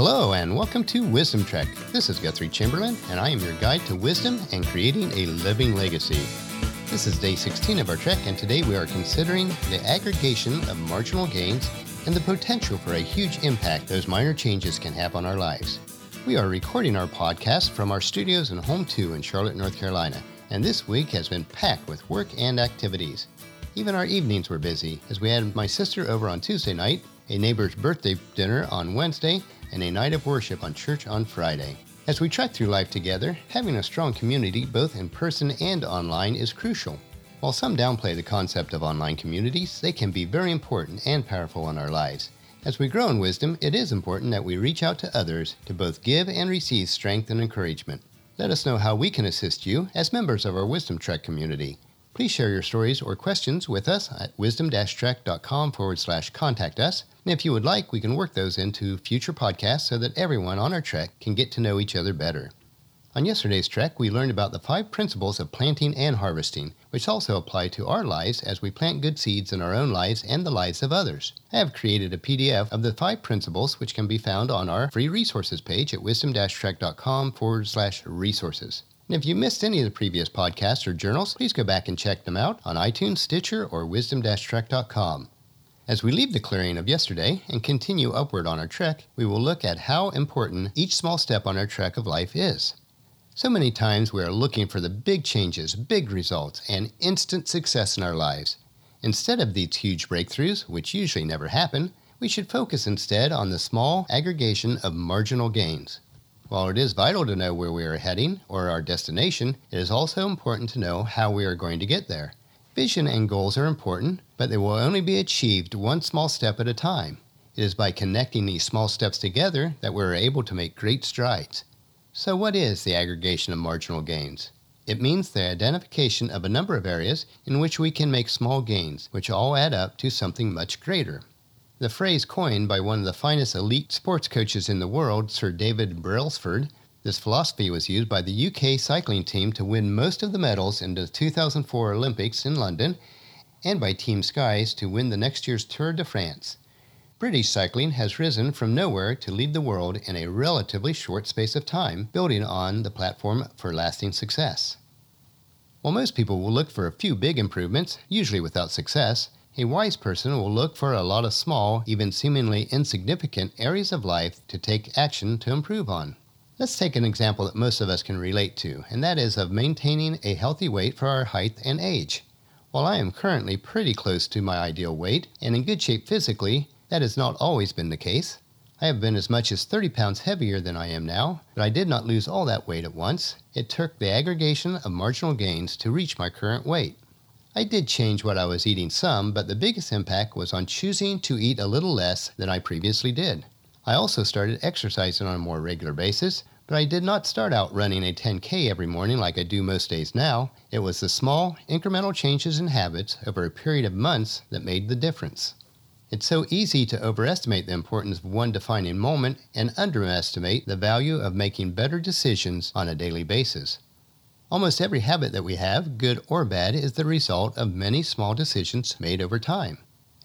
Hello, and welcome to Wisdom Trek. This is Guthrie Chamberlain, and I am your guide to wisdom and creating a living legacy. This is day 16 of our trek, and today we are considering the aggregation of marginal gains and the potential for a huge impact those minor changes can have on our lives. We are recording our podcast from our studios in Home 2 in Charlotte, North Carolina, and this week has been packed with work and activities. Even our evenings were busy, as we had my sister over on Tuesday night, a neighbor's birthday dinner on Wednesday, and a night of worship on church on Friday. As we trek through life together, having a strong community both in person and online is crucial. While some downplay the concept of online communities, they can be very important and powerful in our lives. As we grow in wisdom, it is important that we reach out to others to both give and receive strength and encouragement. Let us know how we can assist you as members of our Wisdom Trek community. Please share your stories or questions with us at wisdom-trek.com forward slash contact us. And if you would like, we can work those into future podcasts so that everyone on our trek can get to know each other better. On yesterday's trek, we learned about the five principles of planting and harvesting, which also apply to our lives as we plant good seeds in our own lives and the lives of others. I have created a PDF of the five principles, which can be found on our free resources page at wisdom-trek.com forward slash resources. And if you missed any of the previous podcasts or journals, please go back and check them out on iTunes, Stitcher, or wisdom-trek.com. As we leave the clearing of yesterday and continue upward on our trek, we will look at how important each small step on our trek of life is. So many times we are looking for the big changes, big results, and instant success in our lives. Instead of these huge breakthroughs, which usually never happen, we should focus instead on the small aggregation of marginal gains. While it is vital to know where we are heading or our destination, it is also important to know how we are going to get there. Vision and goals are important, but they will only be achieved one small step at a time. It is by connecting these small steps together that we are able to make great strides. So, what is the aggregation of marginal gains? It means the identification of a number of areas in which we can make small gains, which all add up to something much greater. The phrase coined by one of the finest elite sports coaches in the world, Sir David Brailsford, this philosophy was used by the UK cycling team to win most of the medals in the 2004 Olympics in London and by Team Sky's to win the next year's Tour de France. British cycling has risen from nowhere to lead the world in a relatively short space of time, building on the platform for lasting success. While most people will look for a few big improvements, usually without success, a wise person will look for a lot of small, even seemingly insignificant areas of life to take action to improve on. Let's take an example that most of us can relate to, and that is of maintaining a healthy weight for our height and age. While I am currently pretty close to my ideal weight and in good shape physically, that has not always been the case. I have been as much as 30 pounds heavier than I am now, but I did not lose all that weight at once. It took the aggregation of marginal gains to reach my current weight. I did change what I was eating some, but the biggest impact was on choosing to eat a little less than I previously did. I also started exercising on a more regular basis, but I did not start out running a 10K every morning like I do most days now. It was the small, incremental changes in habits over a period of months that made the difference. It's so easy to overestimate the importance of one defining moment and underestimate the value of making better decisions on a daily basis. Almost every habit that we have, good or bad, is the result of many small decisions made over time.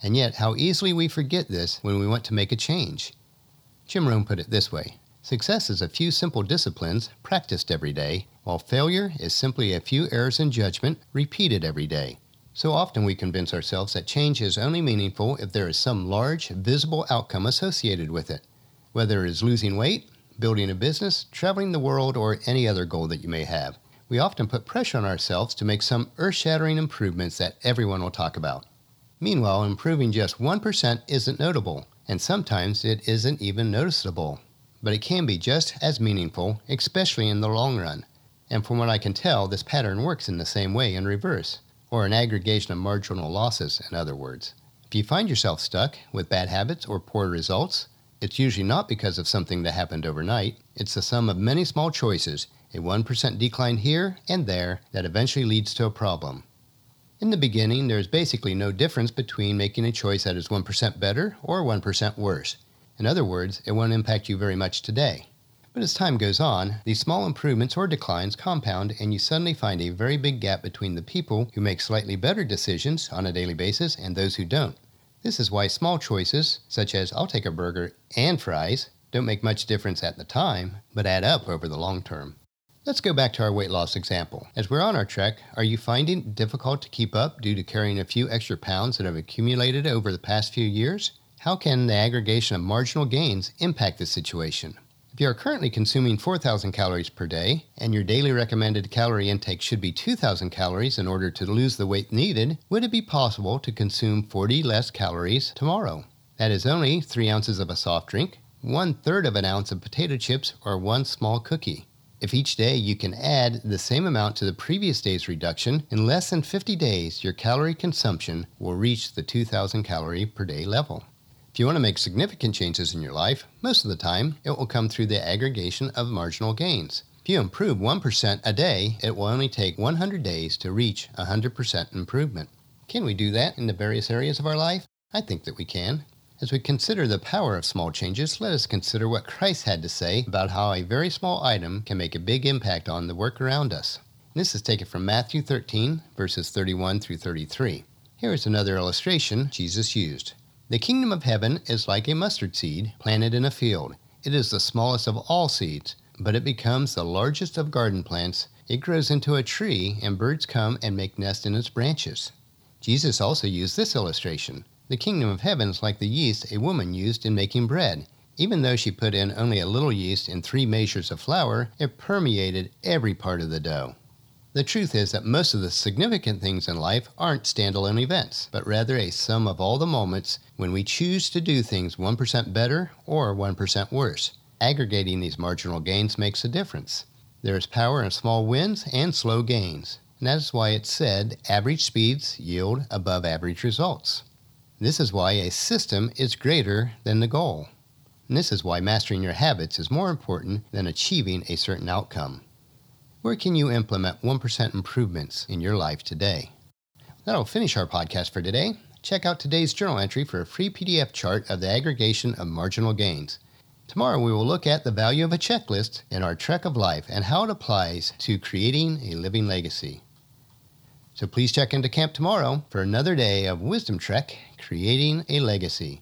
And yet, how easily we forget this when we want to make a change. Jim Rohn put it this way Success is a few simple disciplines practiced every day, while failure is simply a few errors in judgment repeated every day. So often we convince ourselves that change is only meaningful if there is some large, visible outcome associated with it, whether it is losing weight, building a business, traveling the world, or any other goal that you may have we often put pressure on ourselves to make some earth shattering improvements that everyone will talk about. Meanwhile, improving just 1% isn't notable, and sometimes it isn't even noticeable. But it can be just as meaningful, especially in the long run. And from what I can tell, this pattern works in the same way in reverse, or an aggregation of marginal losses, in other words. If you find yourself stuck with bad habits or poor results, it's usually not because of something that happened overnight. It's the sum of many small choices a 1% decline here and there that eventually leads to a problem. In the beginning, there is basically no difference between making a choice that is 1% better or 1% worse. In other words, it won't impact you very much today. But as time goes on, these small improvements or declines compound, and you suddenly find a very big gap between the people who make slightly better decisions on a daily basis and those who don't. This is why small choices, such as I'll take a burger and fries, don't make much difference at the time, but add up over the long term. Let's go back to our weight loss example. As we're on our trek, are you finding it difficult to keep up due to carrying a few extra pounds that have accumulated over the past few years? How can the aggregation of marginal gains impact this situation? If you are currently consuming 4,000 calories per day and your daily recommended calorie intake should be 2,000 calories in order to lose the weight needed, would it be possible to consume 40 less calories tomorrow? That is only 3 ounces of a soft drink, one third of an ounce of potato chips, or one small cookie. If each day you can add the same amount to the previous day's reduction, in less than 50 days, your calorie consumption will reach the 2,000 calorie per day level. If you want to make significant changes in your life, most of the time it will come through the aggregation of marginal gains. If you improve 1% a day, it will only take 100 days to reach 100% improvement. Can we do that in the various areas of our life? I think that we can. As we consider the power of small changes, let us consider what Christ had to say about how a very small item can make a big impact on the work around us. This is taken from Matthew 13, verses 31 through 33. Here is another illustration Jesus used. The kingdom of heaven is like a mustard seed planted in a field. It is the smallest of all seeds, but it becomes the largest of garden plants. It grows into a tree, and birds come and make nests in its branches. Jesus also used this illustration. The kingdom of heaven is like the yeast a woman used in making bread. Even though she put in only a little yeast in three measures of flour, it permeated every part of the dough. The truth is that most of the significant things in life aren't standalone events, but rather a sum of all the moments when we choose to do things 1% better or 1% worse. Aggregating these marginal gains makes a difference. There is power in small wins and slow gains, and that is why it's said average speeds yield above average results. This is why a system is greater than the goal. And this is why mastering your habits is more important than achieving a certain outcome. Where can you implement 1% improvements in your life today? That'll finish our podcast for today. Check out today's journal entry for a free PDF chart of the aggregation of marginal gains. Tomorrow we will look at the value of a checklist in our trek of life and how it applies to creating a living legacy. So please check into camp tomorrow for another day of Wisdom Trek Creating a Legacy.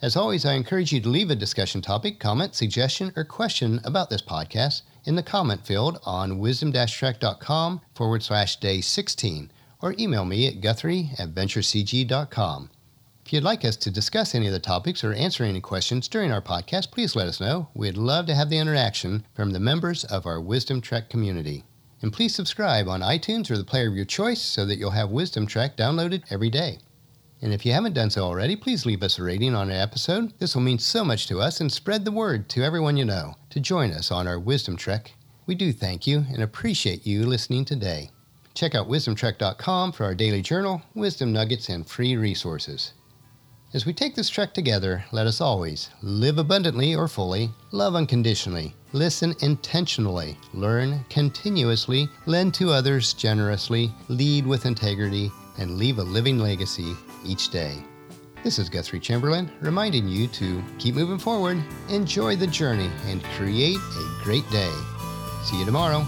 As always, I encourage you to leave a discussion topic, comment, suggestion, or question about this podcast in the comment field on wisdom-trek.com forward slash day 16 or email me at guthrie at venturecg.com. If you'd like us to discuss any of the topics or answer any questions during our podcast, please let us know. We'd love to have the interaction from the members of our Wisdom Trek community. And please subscribe on iTunes or the player of your choice so that you'll have Wisdom Trek downloaded every day. And if you haven't done so already, please leave us a rating on an episode. This will mean so much to us and spread the word to everyone you know to join us on our Wisdom Trek. We do thank you and appreciate you listening today. Check out wisdomtrek.com for our daily journal, wisdom nuggets, and free resources. As we take this trek together, let us always live abundantly or fully, love unconditionally, listen intentionally, learn continuously, lend to others generously, lead with integrity, and leave a living legacy each day. This is Guthrie Chamberlain reminding you to keep moving forward, enjoy the journey, and create a great day. See you tomorrow.